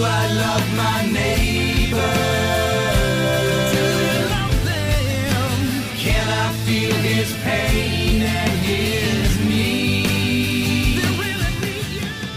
I love my neighbor?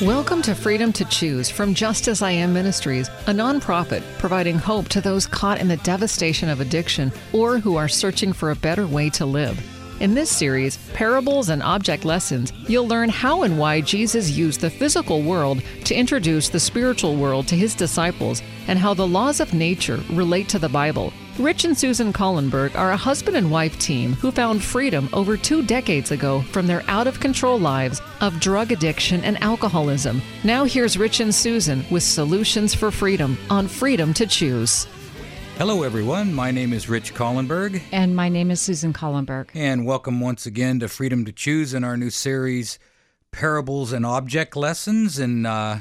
Welcome to Freedom to Choose from Just As I Am Ministries, a nonprofit providing hope to those caught in the devastation of addiction or who are searching for a better way to live. In this series, Parables and Object Lessons, you'll learn how and why Jesus used the physical world to introduce the spiritual world to his disciples and how the laws of nature relate to the Bible. Rich and Susan Collenberg are a husband and wife team who found freedom over two decades ago from their out of control lives of drug addiction and alcoholism. Now, here's Rich and Susan with solutions for freedom on Freedom to Choose. Hello, everyone. My name is Rich Collenberg, And my name is Susan Collenberg. and welcome once again to Freedom to Choose in our new series, Parables and Object Lessons. And uh,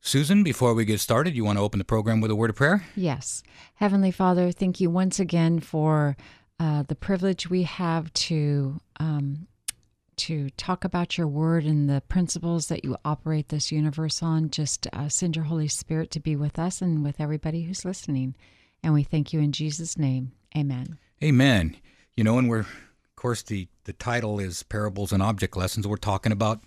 Susan, before we get started, you want to open the program with a word of prayer? Yes. Heavenly Father, thank you once again for uh, the privilege we have to um, to talk about your word and the principles that you operate this universe on. Just uh, send your Holy Spirit to be with us and with everybody who's listening. And we thank you in Jesus' name. Amen. Amen. You know, and we're, of course, the, the title is Parables and Object Lessons. We're talking about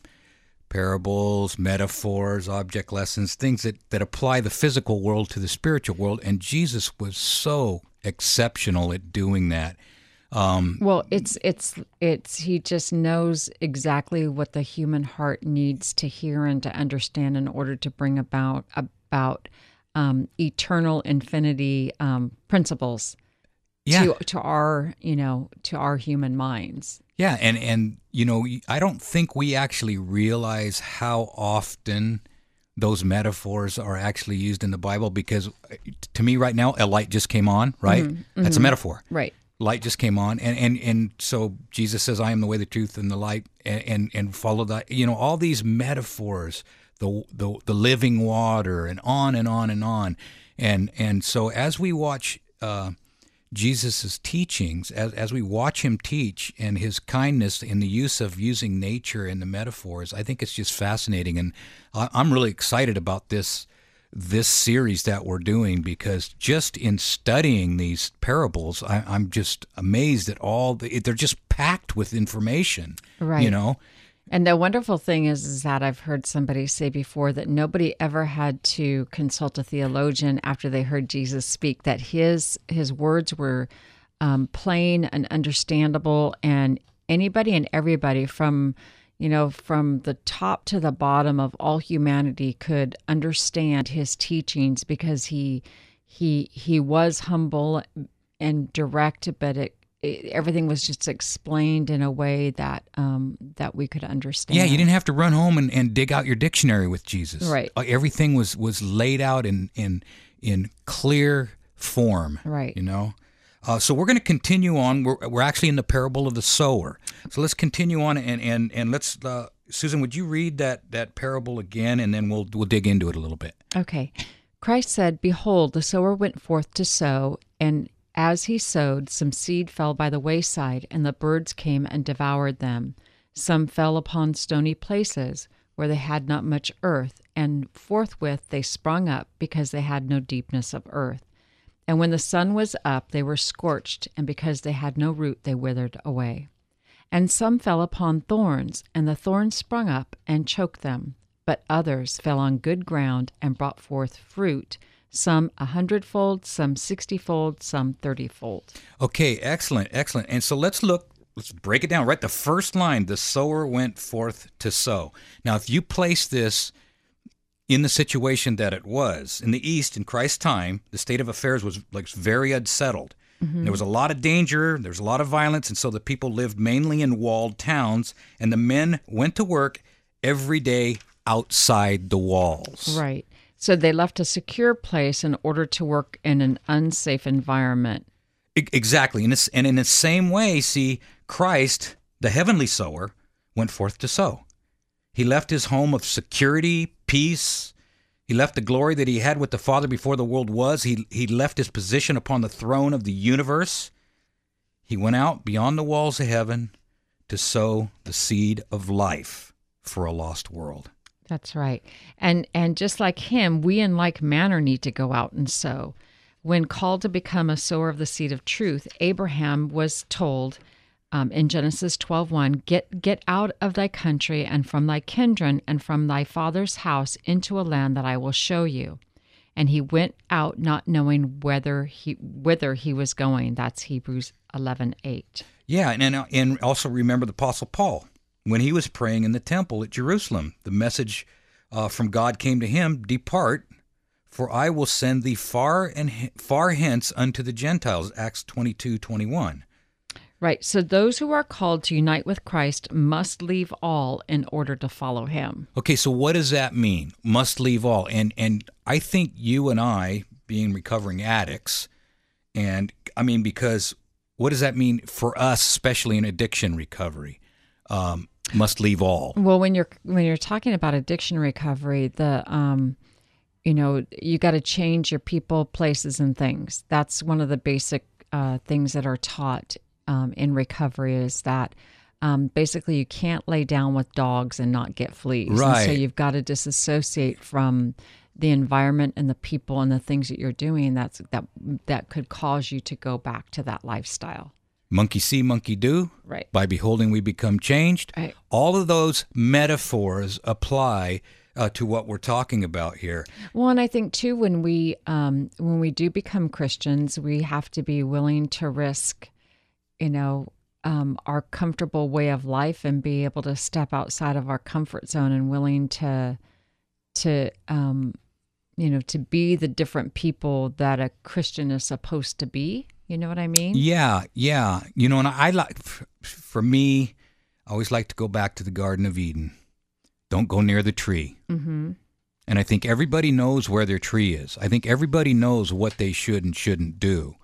parables, metaphors, object lessons, things that, that apply the physical world to the spiritual world. And Jesus was so exceptional at doing that. Um, Well, it's it's it's he just knows exactly what the human heart needs to hear and to understand in order to bring about about um, eternal infinity um, principles yeah. to to our you know to our human minds. Yeah, and and you know, I don't think we actually realize how often those metaphors are actually used in the Bible because uh, to me right now a light just came on, right? That's a metaphor. Right. Light just came on and and and so Jesus says I am the way the truth and the light and and, and follow that you know all these metaphors the the the living water and on and on and on and and so as we watch uh Jesus' teachings, as, as we watch him teach and his kindness in the use of using nature and the metaphors, I think it's just fascinating. And I, I'm really excited about this this series that we're doing because just in studying these parables, I, I'm just amazed at all. The, they're just packed with information. Right. You know, And the wonderful thing is, is that I've heard somebody say before that nobody ever had to consult a theologian after they heard Jesus speak. That his his words were um, plain and understandable, and anybody and everybody from you know from the top to the bottom of all humanity could understand his teachings because he he he was humble and direct, but it it, everything was just explained in a way that um, that we could understand. Yeah, you didn't have to run home and, and dig out your dictionary with Jesus. Right. Uh, Everything was was laid out in in in clear form. Right. You know. Uh, so we're going to continue on. We're, we're actually in the parable of the sower. So let's continue on and and and let's uh, Susan, would you read that that parable again, and then we'll we'll dig into it a little bit. Okay. Christ said, Behold, the sower went forth to sow, and as he sowed, some seed fell by the wayside, and the birds came and devoured them. Some fell upon stony places, where they had not much earth, and forthwith they sprung up, because they had no deepness of earth. And when the sun was up, they were scorched, and because they had no root, they withered away. And some fell upon thorns, and the thorns sprung up and choked them. But others fell on good ground and brought forth fruit, some a hundredfold, some sixtyfold, some thirtyfold. Okay, excellent, excellent. And so let's look, let's break it down. Right, the first line, the sower went forth to sow. Now, if you place this in the situation that it was in the East in Christ's time, the state of affairs was like very unsettled. Mm-hmm. There was a lot of danger, there was a lot of violence, and so the people lived mainly in walled towns, and the men went to work every day outside the walls. Right. So they left a secure place in order to work in an unsafe environment. Exactly. And, and in the same way, see, Christ, the heavenly sower, went forth to sow. He left his home of security, peace. He left the glory that he had with the Father before the world was. He, he left his position upon the throne of the universe. He went out beyond the walls of heaven to sow the seed of life for a lost world. That's right. And and just like him, we in like manner need to go out and sow. When called to become a sower of the seed of truth, Abraham was told um, in Genesis 12:1, "Get get out of thy country and from thy kindred and from thy father's house into a land that I will show you." And he went out not knowing whether he whither he was going. That's Hebrews 11:8. Yeah, and, and and also remember the Apostle Paul when he was praying in the temple at Jerusalem. The message uh, from God came to him: "Depart, for I will send thee far and far hence unto the Gentiles." Acts twenty two twenty one. Right. So those who are called to unite with Christ must leave all in order to follow him. Okay, so what does that mean? Must leave all. And and I think you and I, being recovering addicts, and I mean because what does that mean for us, especially in addiction recovery? Um, must leave all. Well, when you're when you're talking about addiction recovery, the um you know, you got to change your people, places and things. That's one of the basic uh, things that are taught um, in recovery is that um, basically you can't lay down with dogs and not get fleas. And so you've got to disassociate from the environment and the people and the things that you're doing that's that that could cause you to go back to that lifestyle. Monkey see, monkey do. Right. By beholding, we become changed. Right. All of those metaphors apply uh, to what we're talking about here. Well, and I think too when we um, when we do become Christians, we have to be willing to risk, you know, um, our comfortable way of life and be able to step outside of our comfort zone and willing to to um, you know to be the different people that a Christian is supposed to be. You know what I mean? Yeah, yeah. You know, and I like, for me, I always like to go back to the Garden of Eden. Don't go near the tree. Mm-hmm. And I think everybody knows where their tree is. I think everybody knows what they should and shouldn't do.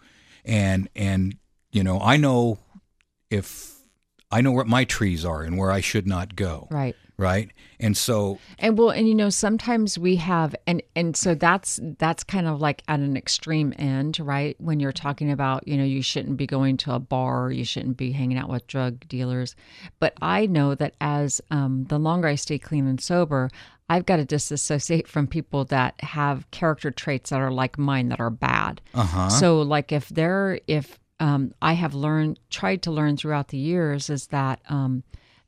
And and you know, I know if I know where my trees are and where I should not go. Right. Right? And so And well, and you know, sometimes we have, and and so that's that's kind of like at an extreme end, right? When you're talking about, you know, you shouldn't be going to a bar, you shouldn't be hanging out with drug dealers. But I know that as um, the longer I stay clean and sober, I've got to disassociate from people that have character traits that are like mine that are bad. uh-huh. So, like, if they're, if um, I have learned, tried to learn throughout the years, is that um,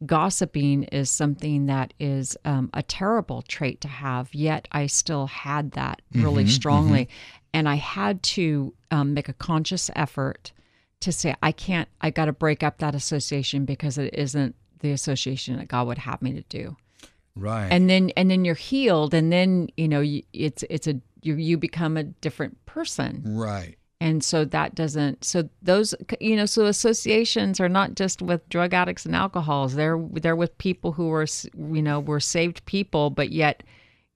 gossiping is something that is um, a terrible trait to have, yet I still had that really strongly. And I had to um, make a conscious effort to say, I can't, I got to break up that association because it isn't the association that God would have me to do right. and then and then you're healed and then you know you, it's it's a you, you become a different person right. And so that doesn't so those you know so associations are not just with drug addicts and alcohols they're they're with people who are you know were saved people but yet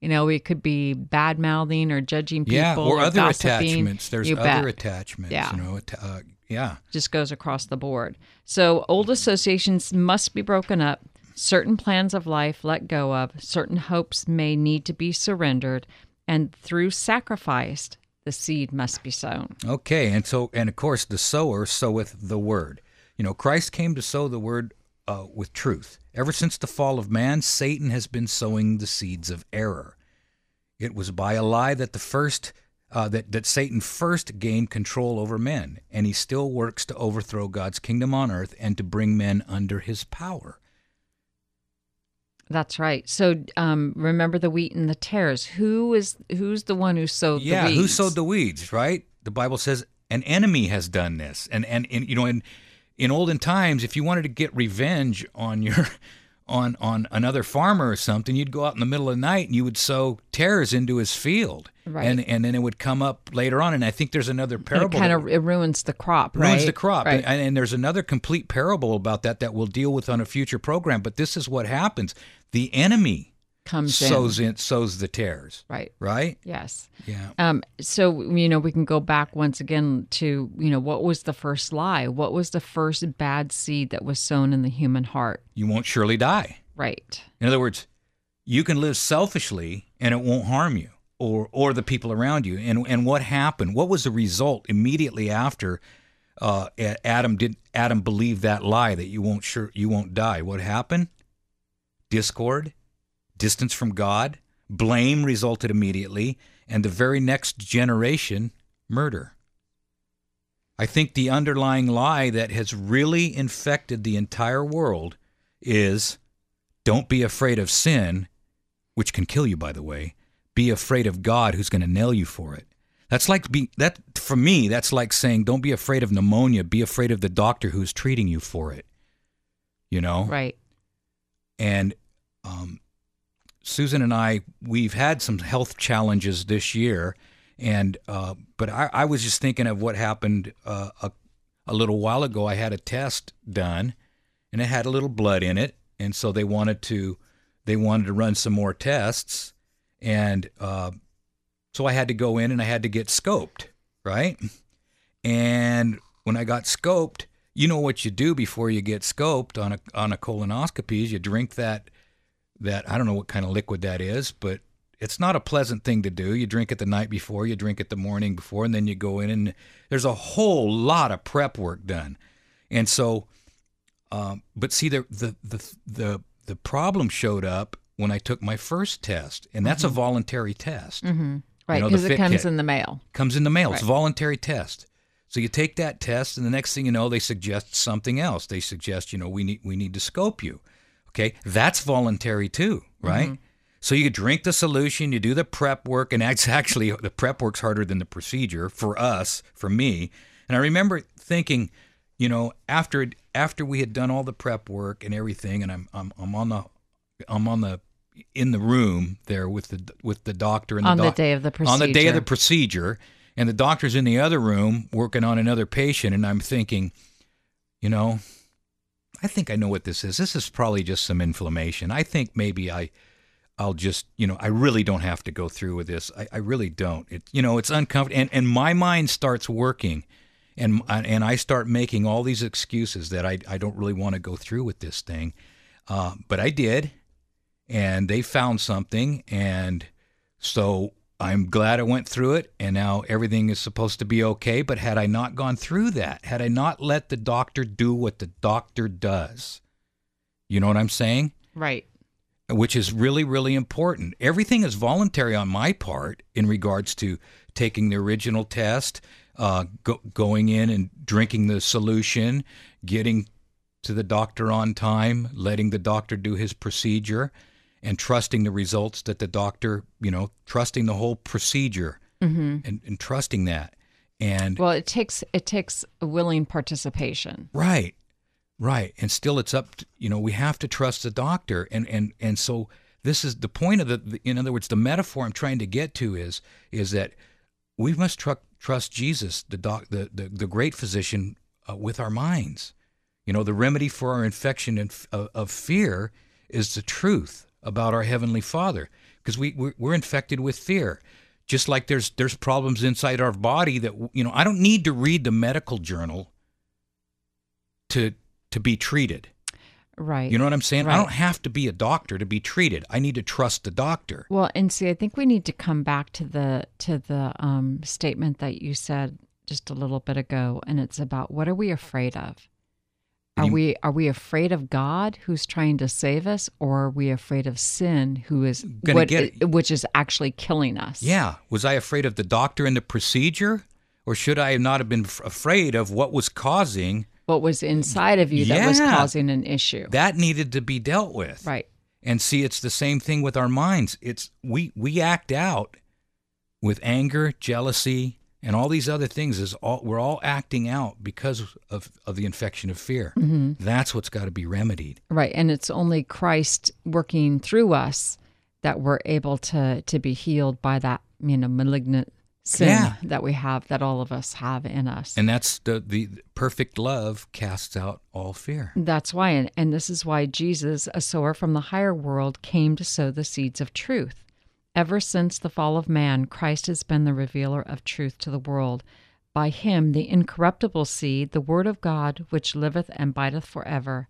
you know it could be bad mouthing or judging people Yeah, or other gossiping. attachments. There's You other bet. attachments, Yeah. you know. Uh, yeah. just goes across the board. So old associations must be broken up. Certain plans of life let go of. Certain hopes may need to be surrendered. And through sacrifice, the seed must be sown. Okay, and so and of course the sower soweth the word. You know, Christ came to sow the word uh, with truth. Ever since the fall of man, Satan has been sowing the seeds of error. It was by a lie that the first uh, that that Satan first gained control over men, and he still works to overthrow God's kingdom on earth and to bring men under his power. That's right. So um, remember the wheat and the tares. Who is who's the one who sowed yeah, the weeds? who sowed the weeds, right? The Bible says an enemy has done this. And and, and you know, in in olden times, if you wanted to get revenge on your on on another farmer or something, you'd go out in the middle of the night and you would sow tares into his field. Right. And and then it would come up later on. And I think there's another parable. it kind of it ruins the crop, right? ruins the crop. Right. And, and there's another complete parable about that that we'll deal with on a future program. But this is what happens: the enemy Comes sows in. in sows the tares. Right. Right? Yes. Yeah. Um, so you know, we can go back once again to you know what was the first lie? What was the first bad seed that was sown in the human heart? You won't surely die. Right. In other words, you can live selfishly and it won't harm you or or the people around you. And and what happened? What was the result immediately after uh, Adam did Adam believed that lie that you won't sure you won't die? What happened? Discord, distance from God, blame resulted immediately, and the very next generation, murder. I think the underlying lie that has really infected the entire world is don't be afraid of sin, which can kill you, by the way. Be afraid of God, who's going to nail you for it. That's like be that for me. That's like saying, "Don't be afraid of pneumonia. Be afraid of the doctor who's treating you for it." You know, Right. and um, Susan and I, we've had some health challenges this year, and uh, but I, I was just thinking of what happened uh, a, a little while ago. I had a test done, and it had a little blood in it, and so they wanted to they wanted to run some more tests, and uh, so I had to go in and I had to get scoped, right? And when I got scoped, you know what you do before you get scoped on a on a colonoscopy is you drink that that I don't know what kind of liquid that is, but it's not a pleasant thing to do. You drink it the night before, you drink it the morning before, and then you go in and there's a whole lot of prep work done. And so, um, but see, the the the the the problem showed up when I took my first test, and that's a voluntary test Mm-hmm. Right. know, the Because it comes kit. in the mail. comes in the mail. It's a voluntary test. So you take that test, and the next thing you know, they suggest something else. They suggest, you know, we need we need to scope you. Okay, that's voluntary too, right? Mm-hmm. So you drink the solution, you do the prep work, and that's actually the prep work's harder than the procedure for us, for me. And I remember thinking, you know, after after we had done all the prep work and everything, and I'm I'm, I'm on the I'm on the in the room there with the with the doctor and On the the day of the procedure. on the day of the procedure, and the doctor's in the other room working on another patient, and I'm thinking, you know, I think I know what this is. This is probably just some inflammation. I think maybe I, I'll just, you know, I really don't have to go through with this. I, I really don't. It, you know, it's uncomfortable, and and my mind starts working, and and I start making all these excuses that I I don't really want to go through with this thing, uh, but I did, and they found something, and so I'm glad I went through it, and now everything is supposed to be okay. But had I not gone through that, had I not let the doctor do what the doctor does, you know what I'm saying? Right. Which is really, really important. Everything is voluntary on my part in regards to taking the original test, uh, go, going in and drinking the solution, getting to the doctor on time, letting the doctor do his procedure, and trusting the results that the doctor, you know, trusting the whole procedure Mm-hmm. and, and trusting that. And Well, it takes it takes a willing participation. Right, right. And still, it's up. To, you know, we have to trust the doctor, and and and so this is the point of the. In other words, the metaphor I'm trying to get to is is that we must tru- trust Jesus, the doc, the the, the great physician, uh, with our minds. You know, the remedy for our infection and of fear is the truth about our heavenly Father, because we we're, we're infected with fear. Just like there's there's problems inside our body that you know I don't need to read the medical journal to to be treated. Right. You know what I'm saying? I don't have to be a doctor to be treated. I need to trust the doctor. Well, and see, I think we need to come back to the to the um, statement that you said just a little bit ago, and it's about what are we afraid of? Are You- we are we afraid of God who's trying to save us, or are we afraid of sin who is what which is actually killing us? Yeah. Was I afraid of the doctor and the procedure? Or should I not have been afraid of what was causing What was inside of you that was causing an issue? that needed to be dealt with? right. And see, it's the same thing with our minds. It's we we act out with anger, jealousy, and all these other things. Is all we're all acting out because of of the infection of fear. Mm-hmm. That's what's got to be remedied. Right. And it's only Christ working through us that we're able to to be healed by that, you know, malignant sin Yeah. that we have that all of us have in us. And that's the the perfect love casts out all fear. That's why and, and this is why Jesus, a sower from the higher world, came to sow the seeds of truth. Ever since the fall of man, Christ has been the revealer of truth to the world. By him the incorruptible seed, the word of God, which liveth and abideth forever,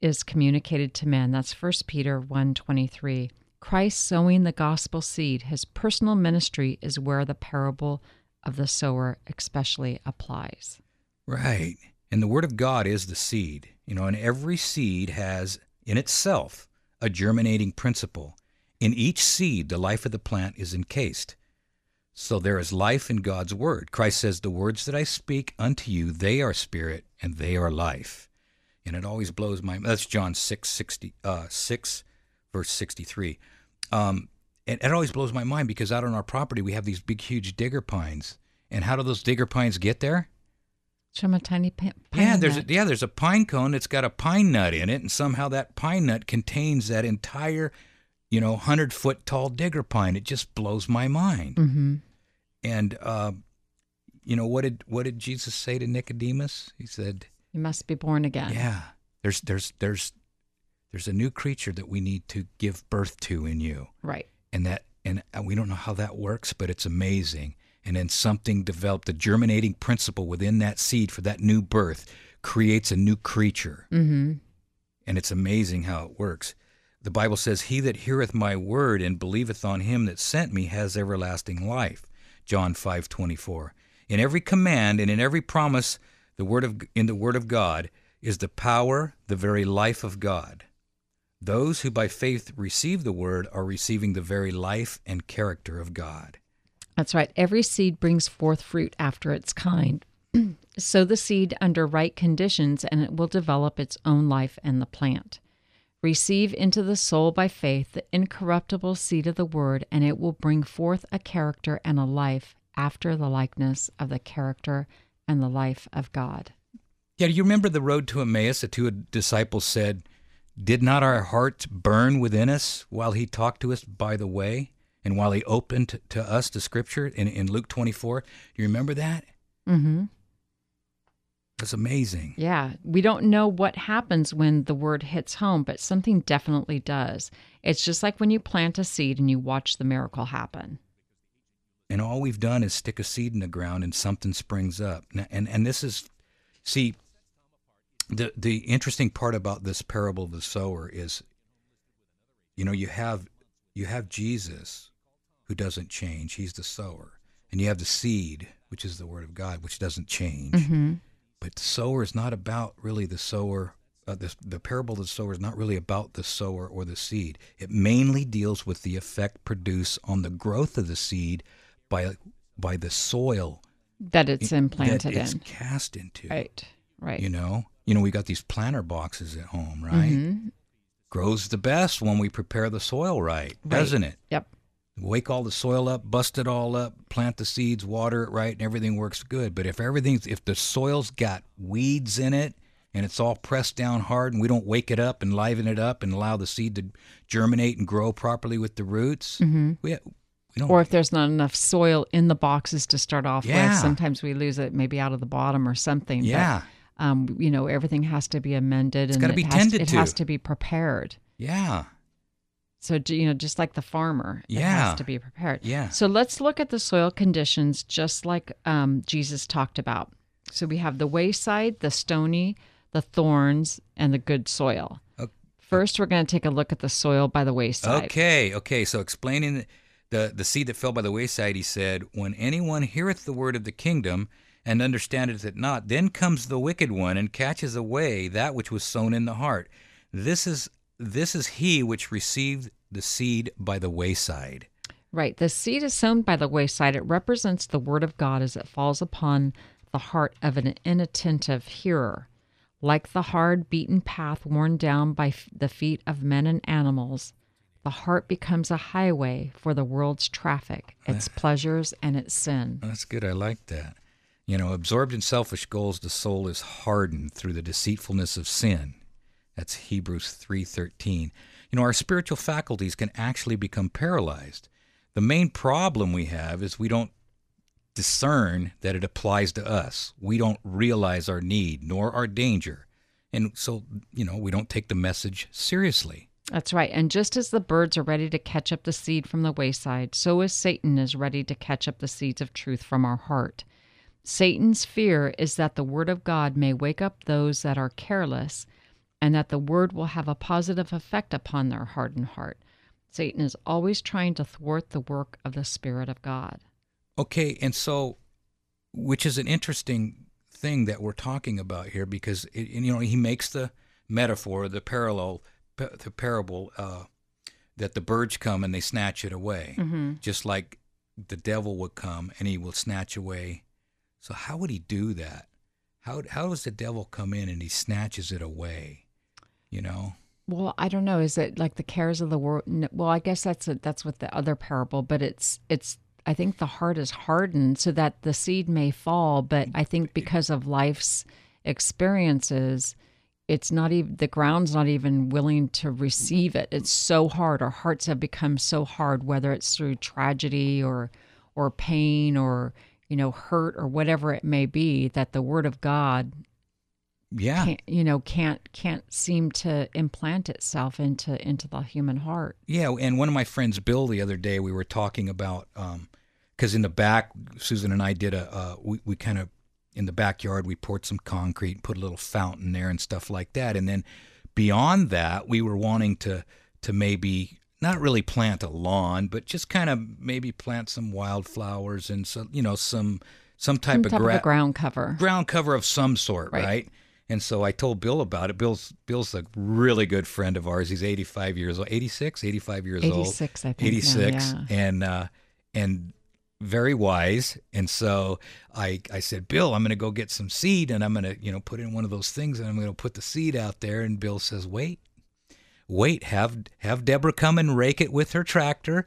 is communicated to men. That's 1 Peter 1:23. Christ sowing the gospel seed, his personal ministry is where the parable of the sower especially applies. Right. And the word of God is the seed. You know, and every seed has in itself a germinating principle. In each seed, the life of the plant is encased. So there is life in God's word. Christ says, The words that I speak unto you, they are spirit and they are life. And it always blows my that's John 6, 60, uh, 6 verse 63. Um, and it always blows my mind because out on our property we have these big, huge digger pines. And how do those digger pines get there? From a tiny pine. Yeah, there's a, yeah, there's a pine cone that's got a pine nut in it, and somehow that pine nut contains that entire, you know, hundred foot tall digger pine. It just blows my mind. Mm-hmm. And uh, you know what did what did Jesus say to Nicodemus? He said, You must be born again. "Yeah, there's there's there's there's a new creature that we need to give birth to in you, Right. and that and we don't know how that works, but it's amazing." And then something developed, a germinating principle within that seed for that new birth creates a new creature. Mm-hmm. and it's amazing how it works. The Bible says, He that heareth my word and believeth on him that sent me has everlasting life. John five twenty four. In every command and in every promise, the word of in the word of God is the power, the very life of God. Those who by faith receive the word are receiving the very life and character of God. That's right. Every seed brings forth fruit after its kind. Sow the seed under right conditions, and it will develop its own life and the plant. Receive into the soul by faith the incorruptible seed of the word, and it will bring forth a character and a life after the likeness of the character and the life of God. Yeah, do you remember the road to Emmaus? The two disciples said, Did not our hearts burn within us while he talked to us by the way? And while he opened to us the scripture in, in Luke 24? Do you remember that? Mm-hmm. That's amazing. Yeah, we don't know what happens when the word hits home, but something definitely does. It's just like when you plant a seed and you watch the miracle happen. And all we've done is stick a seed in the ground and something springs up. N- And, and this is, see, the, the interesting part about this parable of the sower is, you know, you have, you have Jesus who doesn't change. He's the sower. And you have the seed, which is the word of God, which doesn't change. Mm-hmm. But the sower is not about really the sower. Uh, the, the parable of the sower is not really about the sower or the seed. It mainly deals with the effect produced on the growth of the seed by by the soil That it's implanted that it's in. cast into. Right, right. You know, you know, we got these planter boxes at home, right? Mhm. Grows the best when we prepare the soil right, Right. doesn't it? Yep. Wake all the soil up, bust it all up, plant the seeds, water it right, and everything works good. But if everything's if the soil's got weeds in it and it's all pressed down hard and we don't wake it up and liven it up and allow the seed to germinate and grow properly with the roots, we we don't Or if there's not enough soil in the boxes to start off Yeah. with, sometimes we lose it maybe out of the bottom or something. But, Yeah. um, you know, everything has to be amended and gotta it be has tended it to. has to be prepared. yeah. So, you know, just like the farmer, Yeah. has to be prepared. Yeah. So let's look at the soil conditions just like um, Jesus talked about. So we have the wayside, the stony, the thorns, and the good soil. Ok- First, we're going to take a look at the soil by the wayside. Okay, okay. So explaining the, the the seed that fell by the wayside, he said, "When anyone heareth the word of the kingdom and understandeth it not, then comes the wicked one and catches away that which was sown in the heart. This is this is he which received the seed by the wayside." Right. The seed is sown by the wayside. It represents the word of God as it falls upon the heart of an inattentive hearer. Like the hard, beaten path worn down by f- the feet of men and animals, the heart becomes a highway for the world's traffic, its pleasures, and its sin. That's good. I like that. You know, absorbed in selfish goals, the soul is hardened through the deceitfulness of sin. That's Hebrews 3:13. You know, our spiritual faculties can actually become paralyzed. The main problem we have is we don't discern that it applies to us. We don't realize our need nor our danger. And so, you know, we don't take the message seriously. That's right. And just as the birds are ready to catch up the seed from the wayside, so is Satan is ready to catch up the seeds of truth from our heart. Satan's fear is that the word of God may wake up those that are careless and that the word will have a positive effect upon their hardened heart. Satan is always trying to thwart the work of the Spirit of God. Okay, and so, which is an interesting thing that we're talking about here because it, you know he makes the metaphor, the parallel the parable uh, that the birds come and they snatch it away, Mm-hmm. just like the devil would come and he will snatch away. So how would he do that? How how does the devil come in and he snatches it away? You know. Well, I don't know. Is it like the cares of the world? Well, I guess that's a, that's what the other parable, but it's it's. I think the heart is hardened so that the seed may fall, but I think because of life's experiences, it's not even the ground's not even willing to receive it. It's so hard. Our hearts have become so hard, whether it's through tragedy or or pain or you know hurt or whatever it may be, that the Word of God Yeah. can't you know can't can't seem to implant itself into into the human heart Yeah, and one of my friends, Bill, the other day, we were talking about because in the back, Susan and I did a uh, we we kind of in the backyard we poured some concrete, put a little fountain there and stuff like that, and then beyond that, we were wanting to to maybe not really plant a lawn, but just kind of maybe plant some wildflowers and some you know some some type some of type gra- of ground cover ground cover of some sort, Right. right. And so I told Bill about it. Bill's Bill's a really good friend of ours. He's 85 years old, 86, 85 years old. 86 i think now, 86 yeah. and uh and very wise. And so I I said, "Bill, I'm going to go get some seed and I'm going to, you know, put in one of those things and I'm going to put the seed out there." And Bill says, "Wait. Wait, have have Deborah come and rake it with her tractor,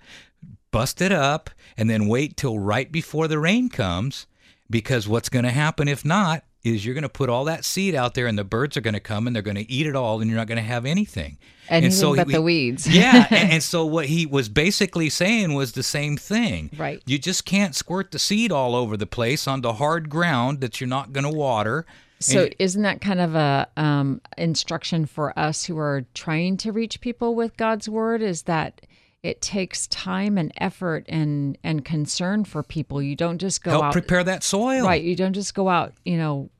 bust it up, and then wait till right before the rain comes because what's going to happen if not is you're going to put all that seed out there and the birds are going to come and they're going to eat it all and you're not going to have anything. Anything and so but he- the weeds. yeah, and, and so what he was basically saying was the same thing. Right. You just can't squirt the seed all over the place onto hard ground that you're not going to water. so And- isn't that kind of a um, instruction for us who are trying to reach people with god's word is that it takes time and effort and and concern for people you don't just go help out prepare that soil. Right. You don't just go out, you know,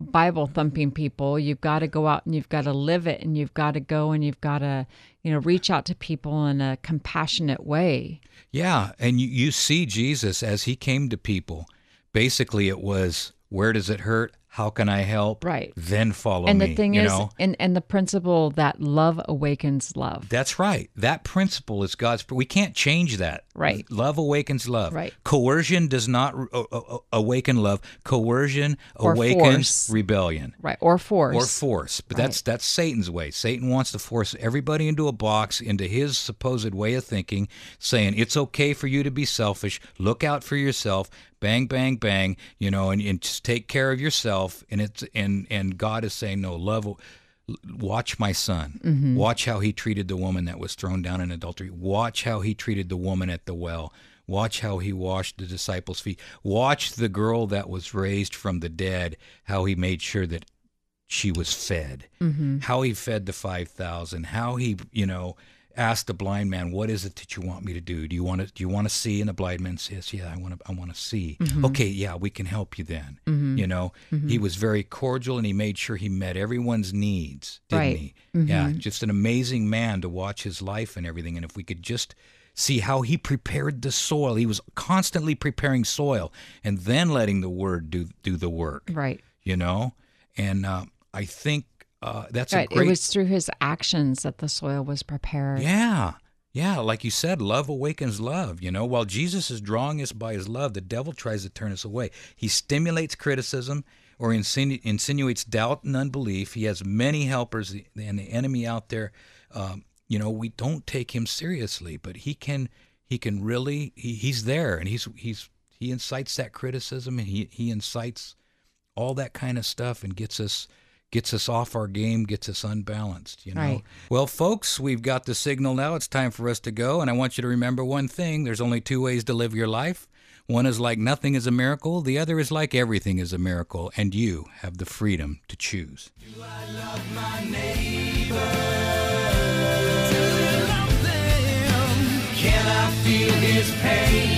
Bible thumping people. You've got to go out and you've got to live it and you've got to go and you've got to, you know, reach out to people in a compassionate way. Yeah, and you, you see Jesus as he came to people. Basically, it was where does it hurt? How can I help? Right. Then follow and me. the thing you is, know? and, and the principle that love awakens love. That's right. That principle is God's. We can't change that. Right. Love awakens love. Right. Coercion does not uh, uh, awaken love. Coercion Or awakens force. rebellion. right. Or force. Or force, but that's that's Satan's way. Satan wants to force everybody into a box, into his supposed way of thinking, saying it's okay for you to be selfish. Look out for yourself. Bang, bang, bang. You know, and, and just take care of yourself. And it's and and God is saying no. Love. Watch my son. Mm-hmm. Watch how he treated the woman that was thrown down in adultery. Watch how he treated the woman at the well. Watch how he washed the disciples' feet. Watch the girl that was raised from the dead, how he made sure that she was fed. Mm-hmm. How he fed the 5,000. How he, you know, asked the blind man, "What is it that you want me to do? Do you want to do you want to see?" And the blind man says, "Yeah, I want to I want to see." Mm-hmm. Okay, yeah, we can help you then. Mm-hmm. You know, mm-hmm. he was very cordial and he made sure he met everyone's needs, didn't Right. he? Yeah, just an amazing man to watch his life and everything. And if we could just see how he prepared the soil, he was constantly preparing soil and then letting the word do do the work Right. you know and uh, i think uh, that's Right. a great It was through his actions that the soil was prepared. yeah yeah like you said love awakens love you know while jesus is drawing us by his love the devil tries to turn us away he stimulates criticism or insinu- insinuates doubt and unbelief he has many helpers and the enemy out there um, you know we don't take him seriously but he can he can really he, he's there and he's he's he incites that criticism and he, he incites all that kind of stuff and gets us gets us off our game, gets us unbalanced, you know. Right. Well, folks, we've got the signal now. It's time for us to go, and I want you to remember one thing. There's only two ways to live your life. One is like nothing is a miracle, the other is like everything is a miracle, and you have the freedom to choose. Can I feel his pain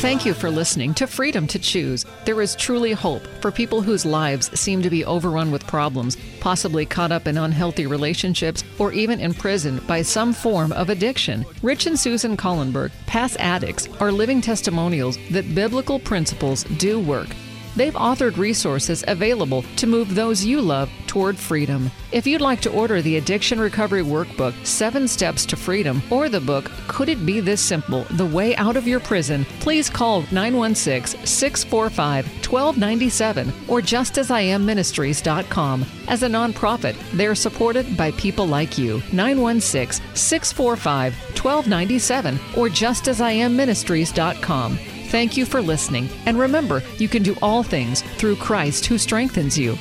Thank you for listening to Freedom to Choose. There is truly hope for people whose lives seem to be overrun with problems, possibly caught up in unhealthy relationships, or even imprisoned by some form of addiction. Rich and Susan Collenberg, past addicts, are living testimonials that biblical principles do work. They've authored resources available to move those you love toward freedom. If you'd like to order the Addiction Recovery Workbook, Seven Steps to Freedom, or the book, Could It Be This Simple? The Way Out of Your Prison, please call 916 645 1297 or justasimministries.com. As a nonprofit, they're supported by people like you. 916 645 1297 or justasimministries.com. Thank you for listening, and remember, you can do all things through Christ who strengthens you.